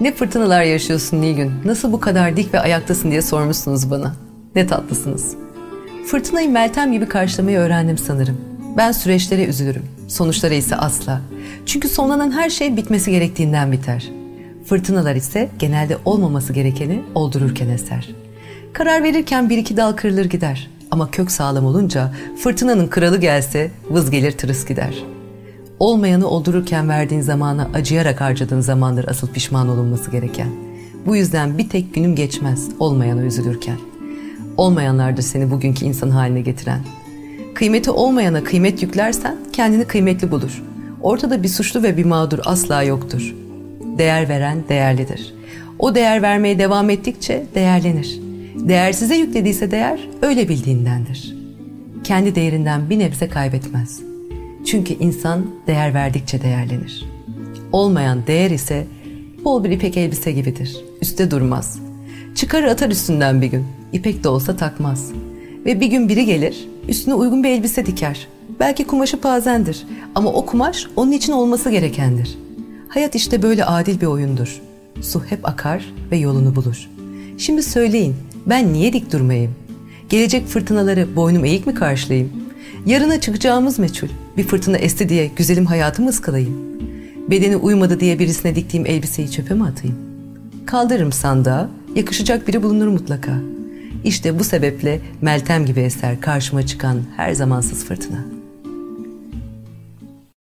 Ne fırtınalar yaşıyorsun Nilgün, nasıl bu kadar dik ve ayaktasın diye sormuşsunuz bana. Ne tatlısınız. Fırtınayı Meltem gibi karşılamayı öğrendim sanırım. Ben süreçlere üzülürüm, sonuçlara ise asla. Çünkü sonlanan her şey bitmesi gerektiğinden biter. Fırtınalar ise genelde olmaması gerekeni oldururken eser. Karar verirken bir iki dal kırılır gider. Ama kök sağlam olunca fırtınanın kralı gelse vız gelir tırıs gider.'' Olmayanı oldururken verdiğin zamana acıyarak harcadığın zamandır asıl pişman olunması gereken. Bu yüzden bir tek günüm geçmez olmayana üzülürken. Olmayanlardır seni bugünkü insan haline getiren. Kıymeti olmayana kıymet yüklersen kendini kıymetli bulur. Ortada bir suçlu ve bir mağdur asla yoktur. Değer veren değerlidir. O değer vermeye devam ettikçe değerlenir. Değersize yüklediyse değer öyle bildiğindendir. Kendi değerinden bir nebze kaybetmez.'' Çünkü insan değer verdikçe değerlenir. Olmayan değer ise bol bir ipek elbise gibidir. Üste durmaz. Çıkarır atar üstünden bir gün. İpek de olsa takmaz. Ve bir gün biri gelir, üstüne uygun bir elbise diker. Belki kumaşı pazendir ama o kumaş onun için olması gerekendir. Hayat işte böyle adil bir oyundur. Su hep akar ve yolunu bulur. Şimdi söyleyin, ben niye dik durmayayım? Gelecek fırtınaları boynum eğik mi karşılayayım? Yarına çıkacağımız meçhul. Bir fırtına esti diye güzelim hayatımı ıskalayayım. Bedeni uymadı diye birisine diktiğim elbiseyi çöpe mi atayım? Kaldırırım sandığa, yakışacak biri bulunur mutlaka. İşte bu sebeple Meltem gibi eser karşıma çıkan her zamansız fırtına.''